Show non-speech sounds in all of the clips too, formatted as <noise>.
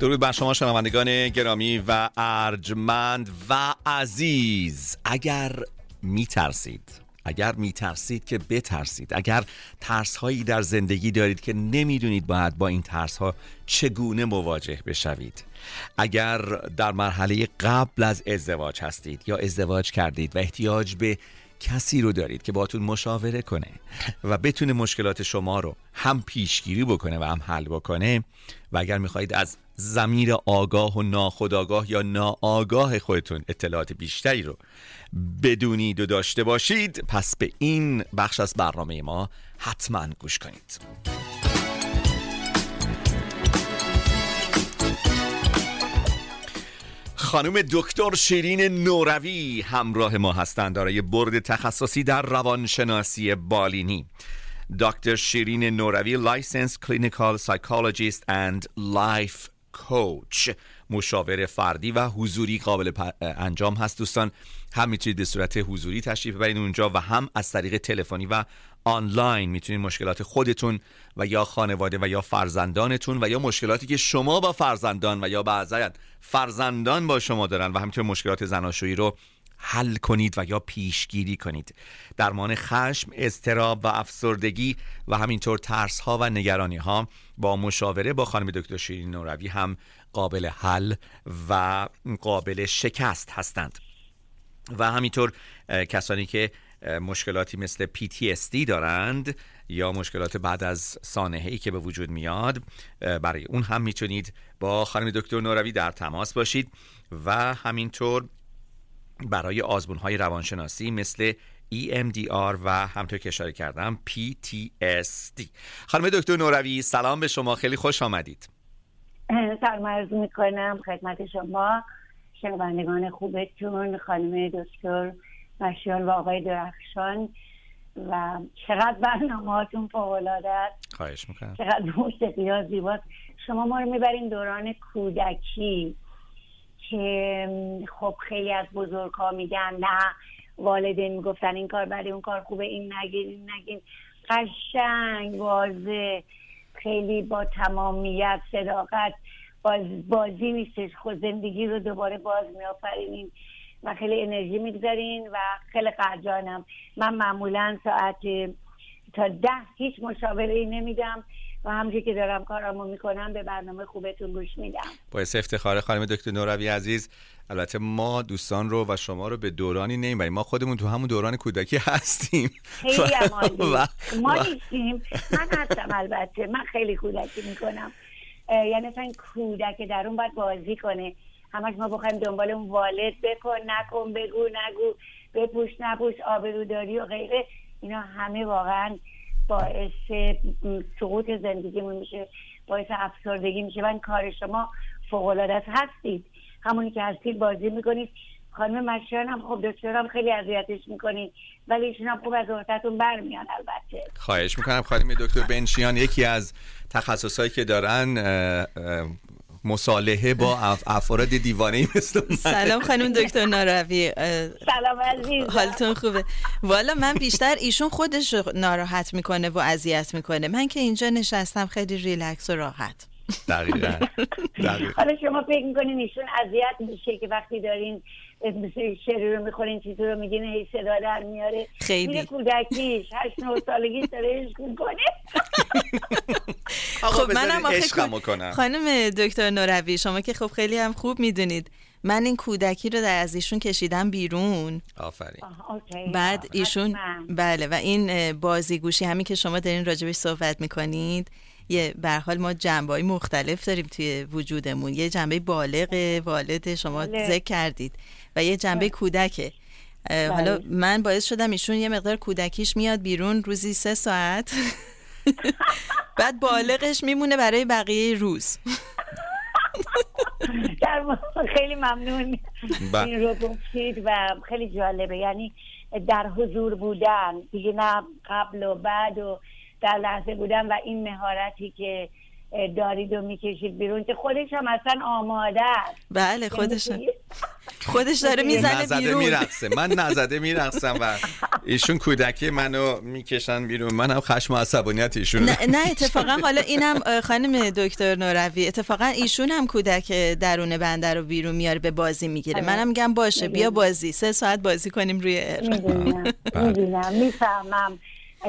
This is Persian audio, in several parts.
درود بر شما شنوندگان گرامی و ارجمند و عزیز. اگر میترسید اگر میترسید که بترسید اگر ترس هایی در زندگی دارید که نمی‌دونید باید با این ترس ها چگونه مواجه بشوید. اگر در مرحله قبل از ازدواج هستید یا ازدواج کردید و احتیاج به کسی رو دارید که باتون مشاوره کنه و بتونه مشکلات شما رو هم پیشگیری بکنه و هم حل بکنه و اگر می‌خواهید از زمیر آگاه و ناخداگاه یا ناآگاه خودتون اطلاعات بیشتری رو بدونید و داشته باشید پس به این بخش از برنامه ما حتما گوش کنید. خانم دکتر شیرین نوروی همراه ما هستند دارای برد تخصصی در روانشناسی بالینی. دکتر شیرین نوروی licensed clinical psychologist and life coach مشاور فردی و حضوری قابل انجام هست دوستان. هم می‌تونید به صورت حضوری تشریف ببرید اونجا و هم از طریق تلفنی و آنلاین می‌تونید مشکلات خودتون و یا خانواده و یا فرزندانتون و یا مشکلاتی که شما با فرزندان و یا بعضا فرزندان با شما دارن و همینطور مشکلات زناشویی رو حل کنید و یا پیشگیری کنید. درمان خشم، اضطراب و افسردگی و همینطور ترس ها و نگرانی ها با مشاوره با خانم دکتر شیرین نوروی هم قابل حل و قابل شکست هستند. و همینطور کسانی که مشکلاتی مثل PTSD دارند یا مشکلات بعد از سانحه که به وجود میاد. برای اون هم می‌تونید با خانم دکتر نوروی در تماس باشید و همینطور برای آزمون های روانشناسی مثل EMDR و همطور که اشاره کردم PTSD خانم دکتر نوروی سلام به شما. خیلی خوش آمدید. سلام عرض می‌کنم خدمت شما. شنوندگان خوبتون خانم دکتر مشیان و آقای درخشان و چقدر برنامه هاتون فوقلاده است. خواهش می‌کنم. چقدر موسیقی ها زیباست. شما ما رو می‌برین دوران کودکی که خب خیلی از بزرگ ها میگن نه والدین می‌گفتن این کار برای اون کار خوبه این نگین این نگین. قشنگ واضح خیلی با تمامیت صداقت. باز بازی نیستش. خود زندگی رو دوباره باز میآفرینین و خیلی انرژی می‌گذارین و خیلی قدرانم من معمولا ساعت تا ده هیچ مشاوره ای نمیدم و همجوری که دارم کارامو می‌کنم به برنامه خوبتون گوش میدم. باعث افتخار خانم دکتر نوروی عزیز. البته ما دوستان رو و شما رو به دورانی نمی‌بریم. ما خودمون تو همون دوران کودکی هستیم. خیلی ما نیستیم. من هستم البته. من خیلی کودکی می‌کنم. یعنی اصلا کودک در اون باید بازی کنه. همش ما بخوایم دنبال اون والد بکن نکن بگو نگو بپوش نپوش آبروداری و غیره. اینا همه واقعا باعث سقوط زندگیمون میشه باعث افسردگی میشه. و کار شما فوق هستید. همونی که هستید بازی می‌کنید. خانم مشیان هم خب دکترم خیلی اذیتش می‌کنید. ولی ایشون هم خوب از عهدهتون برمیان البته. خواهش می‌کنم خانم دکتر بنشیان. یکی از تخصصهایی که دارن مصالحه با افراد دیوانه مثل سلام خانم دکتر ناروی سلام عزیز حالتون خوبه؟ والا من بیشتر ایشون خودش ناراحت می‌کنه و اذیت می‌کنه. من که اینجا نشستم خیلی ریلکس و راحت. دقیقا. <laughs> حالا شما فکر می‌کنین ایشون اذیت میشه که وقتی دارین شعری رو می‌خورین چیزی رو میگین هی صدا در میاره. خیلی. کودکیش هشت نه سالگی داره عشق می‌کنه. <laughs> خب منم آخه خانم دکتر نوروی شما که خب خیلی هم خوب می‌دونید من این کودکی رو در از ایشون کشیدم بیرون. آفرین. بعد ایشون بله و این بازیگوشی همین که شما دارین راجبش صحبت می‌کنید یه به حال ما جنبه های مختلف داریم توی وجودمون. یه جنبه بالغ والد شما بله. ذکر کردید. و یه جنبه بله. کودکه. حالا بله. من باعث شدم ایشون یه مقدار کودکیش میاد بیرون روزی سه ساعت. <laughs> بعد بالغش میمونه برای بقیه روز. <laughs> خیلی ممنون. این رو گفتید و خیلی جالبه. یعنی در حضور بودن. دیگه نه قبل و بعد و در لحظه بودن و این مهارتی که دارید و می‌کشید بیرون که خودش هم اصلا آماده است. بله یعنی خودش خودش داره می‌زنه بیرون. میرقصه. من نزده میرقصم و ایشون کودکی منو می‌کشن بیرون. منم خشم و عصبانیت ایشون. نه, نه اتفاقا حالا اینم خانم دکتر نوروی اتفاقا ایشون هم کودک درون بنده رو بیرون میاره به بازی می‌گیره. آره. منم میگم باشه بیا بازی. سه ساعت بازی کنیم روی می‌دونم می‌فهمم.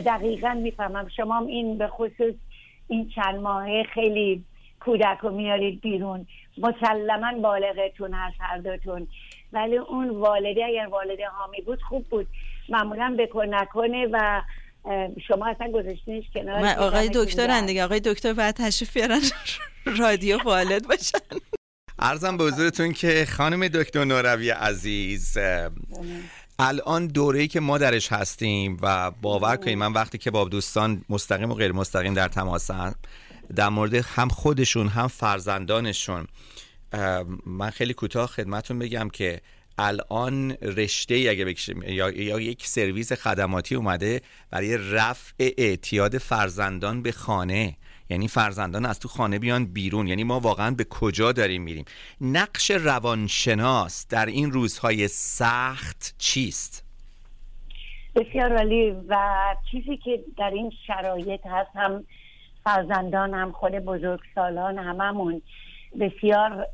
دقیقا می‌فهمم. شما این به خصوص این چند ماهه خیلی کودک رو میارید بیرون. مسلما بالغتون هست هر دوتون. ولی اون والده اگر والده حامی بود خوب بود. معمولا بکن نکنه و شما اصلا گذاشتینش کنار آقای دکتر دیگه. آقای دکتر باید تشریف بیارن <laughs> رادیو والد باشن. ارزم به حضورتون که خانم دکتر نوروی عزیز الان دوره‌ای که ما درش هستیم و باور کنید من وقتی که با دوستان مستقیم و غیر مستقیم در تماسم در مورد هم خودشون هم فرزندانشون. من خیلی کوتاه خدمتون بگم که الان رشته اگه بکشیم یا, یک سرویس خدماتی اومده برای رفع اعتیاد فرزندان به خانه. یعنی فرزندان از تو خانه بیان بیرون. یعنی ما واقعا به کجا داریم میریم؟ نقش روانشناس در این روزهای سخت چیست؟ بسیار عالی و چیزی که در این شرایط هست هم فرزندان هم خود بزرگسالان هممون بسیار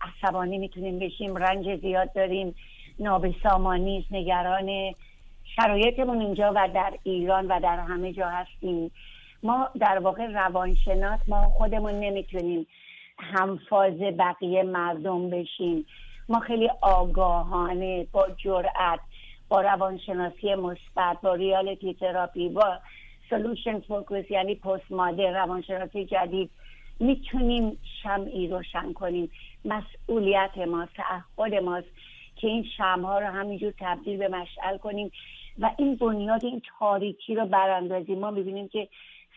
عصبانی می‌تونیم بشیم رنج زیاد داریم نابسامانی نگران شرایطمون اینجا و در ایران و در همه جا هستیم. ما در واقع روانشناس ما خودمون نمی‌تونیم همفاز بقیه مردم بشیم. ما خیلی آگاهانه با جرأت با روانشناسی مثبت با ریالیتی تراپی با solution focused یعنی postmodern روانشناسی جدید می‌تونیم شمعی روشن کنیم. مسئولیت ما تعهد ماست که این شمع‌ها رو همینجور تبدیل به مشعل کنیم و این بنیاد این تاریکی رو براندازیم. ما می‌بینیم که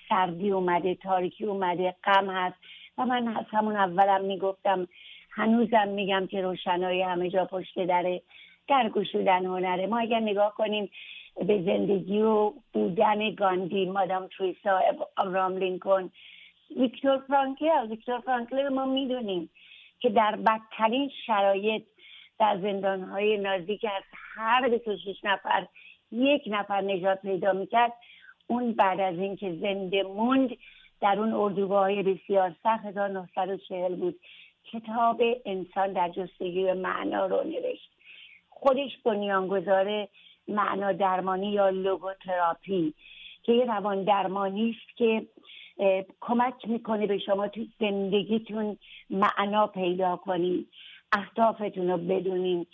سردی اومده تاریکی اومده غم هست. و من از همون اولم می‌گفتم هنوزم میگم که روشنایی همه جا پشت دره در گشودن هنره. ما اگر نگاه کنیم به زندگی و بودن گاندی مادام تریسا ابرام لینکن ویکتور فرانکل ویکتور فرانکل ما می‌دونیم که در بدترین شرایط در زندانهای نازی از هر 26 نفر یک نفر نجات پیدا می‌کرد. اون بعد از اینکه زنده موند در اون اردوگاه های بسیار سخت 1940 بود. کتاب انسان در جستجوی معنا رو نوشت. خودش بنیانگذار معنا درمانی یا لوگوتراپی که یه روان درمانی است که کمک می‌کنه به شما تو زندگیتون معنا پیدا کنید اهدافتون رو بدونین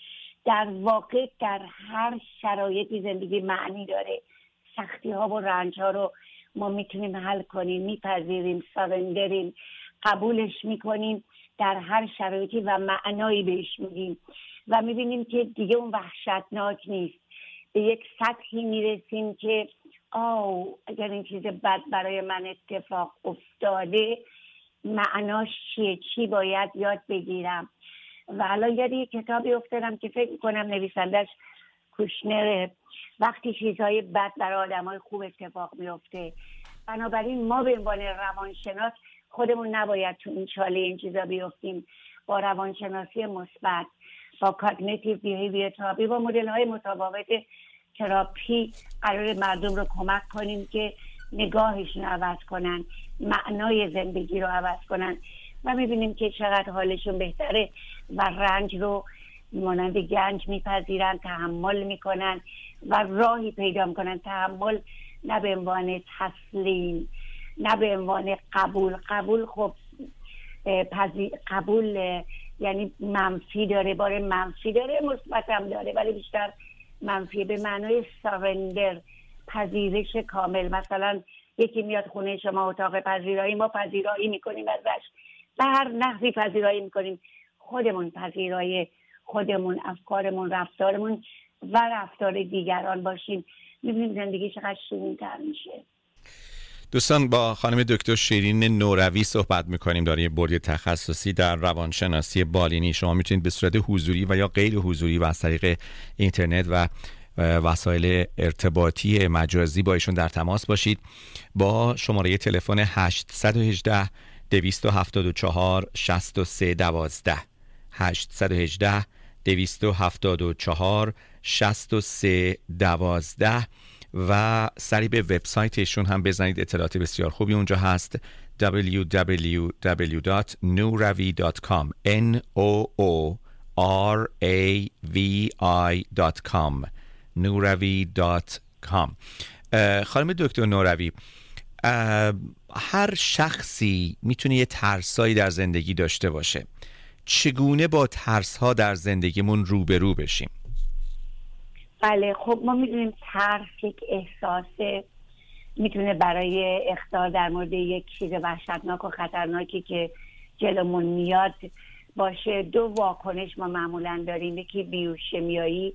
در واقع در هر شرایطی زندگی معنی داره. سختی ها و رنج ها رو ما می‌تونیم حل کنیم میپذیریم سرندریم قبولش می‌کنیم در هر شرایطی و معنایی بهش میدیم و می‌بینیم که دیگه اون وحشتناک نیست. به یک سطحی می‌رسیم که آو اگر این چیز بد برای من اتفاق افتاده معناش چیه؟ چی باید یاد بگیرم؟ و الان یاد یک کتابی افتادم که فکر کنم نویسندش کوشنره. وقتی چیزهای بد برای آدم های خوب اتفاق میفته بنابراین ما به عنوان روانشناس خودمون نباید تو این چاله این چیزا بیفتیم. با روانشناسی مثبت با cognitive behavior therapy با مدل های متفاوت تراپی قرار مردم رو کمک کنیم که نگاهشون عوض کنن معنای زندگی رو عوض کنن و می‌بینیم که چقدر حالشون بهتره و رنج رو مانند گنج میپذیرن تحمل می‌کنن و راهی پیدا می‌کنن. تحمل نه به عنوان تسلیم نه به عنوان قبول. قبول خب قبول یعنی منفی داره بار منفی داره مثبت هم داره ولی بیشتر منفی به معنای سرندر پذیرش کامل. مثلا یکی میاد خونه شما اتاق پذیرایی ما پذیرایی می‌کنیم ازش. به هر نحوی پذیرایی می‌کنیم. خودمون پذیرایی خودمون افکارمون رفتارمون و رفتار دیگران باشیم. می‌بینیم زندگی چقدر تر میشه. دوستان با خانم دکتر شیرین نوروی صحبت می‌کنیم. داریم یه بردی تخصصی در روانشناسی بالینی. شما می‌تونید به صورت حضوری و یا غیر حضوری و از طریق اینترنت و وسایل ارتباطی مجازی با ایشون در تماس باشید. با شماره تلفن 818 274 63 12 818 274 63 12 و سری به وبسایتشون هم بزنید. اطلاعات بسیار خوبی اونجا هست. www.nuravi.com n o o r a v i.com nuravi.com خانم دکتر نوروی هر شخصی می‌تونه یه ترسایی در زندگی داشته باشه. چگونه با ترس ها در زندگیمون روبرو بشیم؟ بله خب ما می‌دونیم ترس یک احساس می‌تونه برای اختار در مورد یک چیز وحشتناک و خطرناکی که جلومون میاد باشه. دو واکنش ما معمولا داریم یکی بیوشمیایی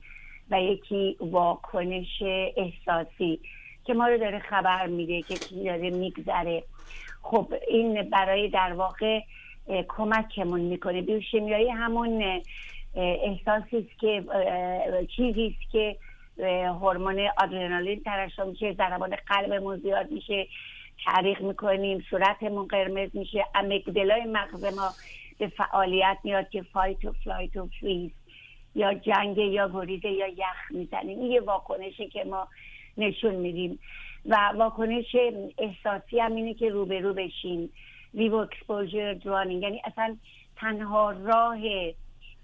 و یکی واکنش احساسی که ما رو داره خبر میده که چیزی داره میگذره. خب این برای در واقع کمکمون می‌کنه. بیوشیمیایی همون احساسی است که چیزی است که هورمون آدرنالین ترشح میشه ضربان قلبمون زیاد میشه تعریق می‌کنیم صورتمون قرمز میشه amygdala ی مغز ما به فعالیت میاد که fight و flight و فریز یا جنگ یا گریزه یا یخ می‌زنیم. این یه واکنشی که ما نشون میدیم. و واکنش احساسی هم اینه که روبرو بشیم. ویو اکسپوژر درانینگ یعنی اصلا تنها راه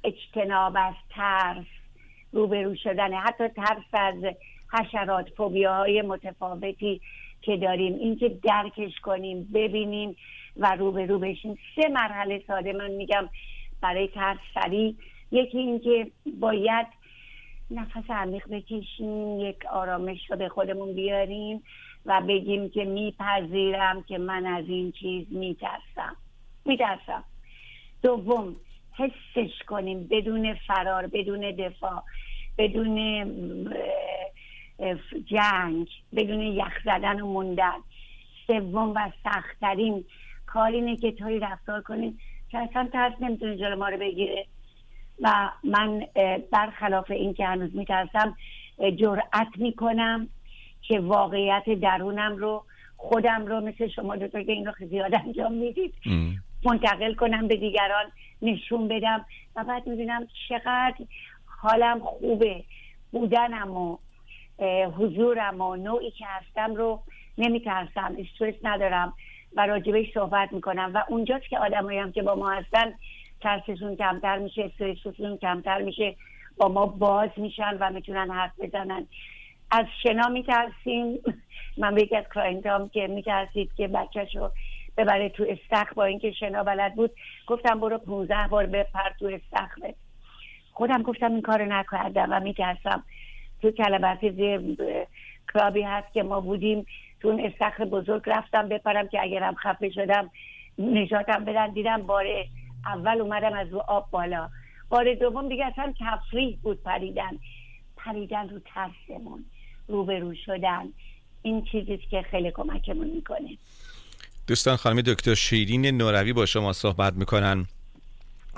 اجتناب از ترس روبرو شدن حتی ترس از حشرات فوبیاهای متفاوتی که داریم. اینکه درکش کنیم ببینیم و روبرو بشیم. سه مرحله ساده من میگم برای ترس سریع. یکی اینکه باید نفس عمیق بکشیم یک آرامش رو به خودمون بیاریم و بگیم که میپذیرم که من از این چیز میترسم. میترسم. دوم حسش کنیم بدون فرار بدون دفاع بدون جنگ بدون یخ زدن و موندن. سوم و سختترین کار اینه که طوری رفتار کنیم که اصلا ترس نمی‌تونه جلو ما رو بگیره. و من برخلاف این که هنوز میترسم جرأت می‌کنم که واقعیت درونم رو خودم رو مثل شما دوتا که این رو زیاد انجام می‌دید منتقل کنم به دیگران نشون بدم و بعد می‌بینم چقدر حالم خوبه. بودنم و حضورم و نوعی که هستم رو نمیترسم استرس ندارم و راجبش صحبت می‌کنم. و اونجاست که آدمایی هم که با ما هستن ترسشون کمتر میشه استرسشون کمتر میشه با ما باز میشن و می‌تونن حرف بزنن. از شنا میترسیم. <laughs> من به یکی از client ام که میترسید که بچهش رو ببره تو استخر با اینکه شنا بلد بود. گفتم برو 15 بار بپر تو استخر خودم گفتم این کارو نکردم و میترسم. تو کلبت کلابی هست که ما بودیم. تو اون استخر بزرگ رفتم بپرم که اگرم خفه شدم نجاتم بدن. دیدم بار اول اومدم از رو آب بالا. بار دوم دیگه اصلا تفریح بود پریدن. پریدن رو ترسمون. روبرو شدن. این چیزی که خیلی کمکمون می‌کنه. دوستان خانم دکتر شیرین نوروی با شما صحبت می‌کنن.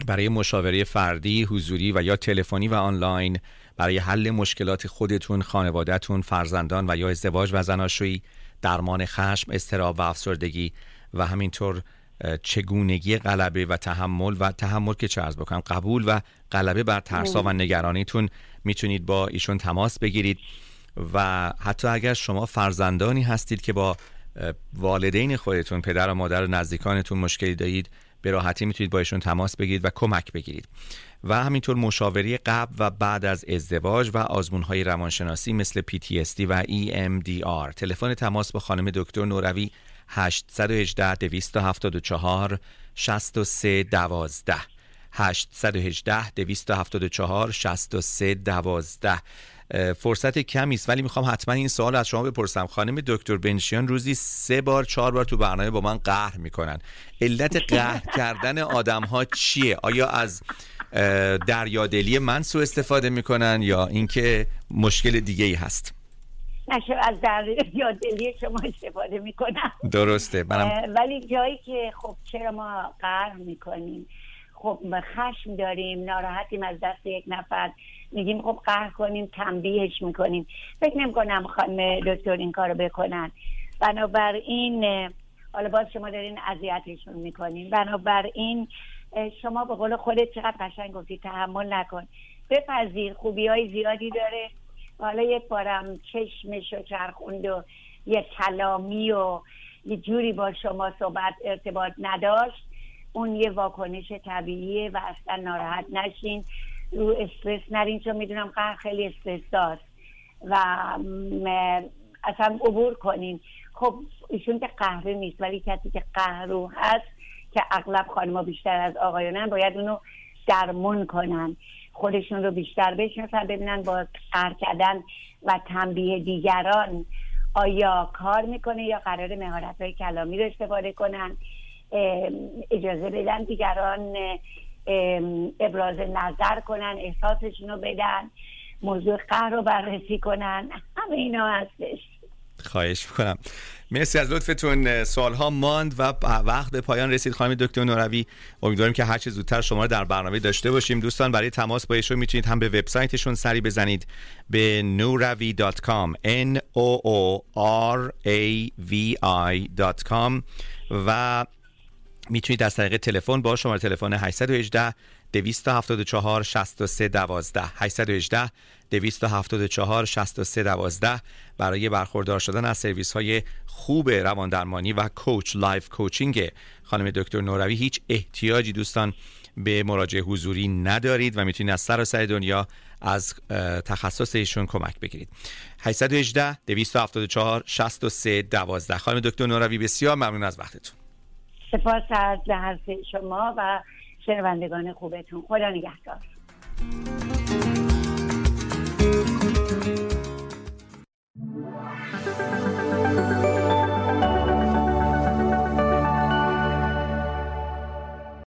برای مشاوره فردی، حضوری و یا تلفنی و آنلاین برای حل مشکلات خودتون، خانوادهتون، فرزندان و یا ازدواج و زناشویی، درمان خشم، استراب و افسردگی و همینطور چگونگی غلبه و تحمل و تحمل که چه بکنم قبول و غلبه بر ترسا و نگرانیتون می‌تونید با ایشون تماس بگیرید. و حتی اگر شما فرزندانی هستید که با والدین خودتون پدر و مادر و نزدیکانتون مشکلی دارید به راحتی می‌تونید با ایشون تماس بگیرید و کمک بگیرید. و همینطور مشاوره قبل و بعد از ازدواج و آزمون های روانشناسی مثل PTSD و EMDR تلفن تماس با خانم دکتر نوروی 818 274 63 12 818 274 63 12 فرصت کمی است. ولی می‌خوام حتما این سوال از شما بپرسم. خانم دکتر بنشیان روزی سه بار چهار بار تو برنامه با من قهر می‌کنن. علت قهر <laughs> کردن آدم ها چیه؟ آیا از دریادلی من سو استفاده می‌کنن یا اینکه مشکل دیگه ای هست؟ نشه از دریادلی شما استفاده می‌کنم. درسته. ولی جایی که خب چرا ما قهر می‌کنیم؟ خب خشم داریم ناراحتیم از دست یک نفر. میگیم خب قهر کنیم تنبیهش می‌کنیم. فکر نمی کنم خانم دکتر این کارو بکنن. بنابراین حالا باز شما دارین اذیتشون می‌کنین. بنابراین شما به قول خودت چقدر قشنگ گفتی تحمل نکن. بپذیر خوبی های زیادی داره. حالا یک بارم چشمش و چرخوند و یه کلامی و یه جوری با شما صحبت ارتباط نداشت. اون یه واکنش طبیعیه و اصلا ناراحت نشین. رو استرس نرین چون می‌دونم قهر خیلی استرس داشت و اصلا عبور کنین. خب ایشون که قهره نیست ولی کسی که قهرو هست که اغلب خانما بیشتر از آقایانن باید اونو درمون کنن. خودشون رو بیشتر بشناسن ببینن با قهر کردن و تنبیه دیگران آیا کار می‌کنه یا قرار مهارت های کلامی رو استفاده کنن. اجازه بدن دیگران ابراز نظر کنن احساسشون رو بدن موضوع قهر رو بررسی کنن. همه اینا هستش. خواهش می‌کنم. مرسی از لطفتون. سالها ماند و وقت به پایان رسید. خانم دکتر نوروی امیدواریم که هرچه زودتر شما رو در برنامه داشته باشیم. دوستان برای تماس با ایشون می‌تونید هم به وبسایتشون سری بزنید. به نوروی.com n o o r a v i.com و می‌تونید از طریق تلفن با شماره تلفن 818 274 63 12 818 274 63 12 برای برخوردار شدن از سرویس های خوب رواندرمانی و coach life coaching. خانم دکتر نوروی هیچ احتیاجی دوستان به مراجعه حضوری ندارید و می‌تونید از سراسر دنیا از تخصص ایشون کمک بگیرید. 818 274 63 12 خانم دکتر نوروی بسیار ممنون از وقتتون. سپاس از به شما و شنوندگان خوبتون. خدا نگهدار.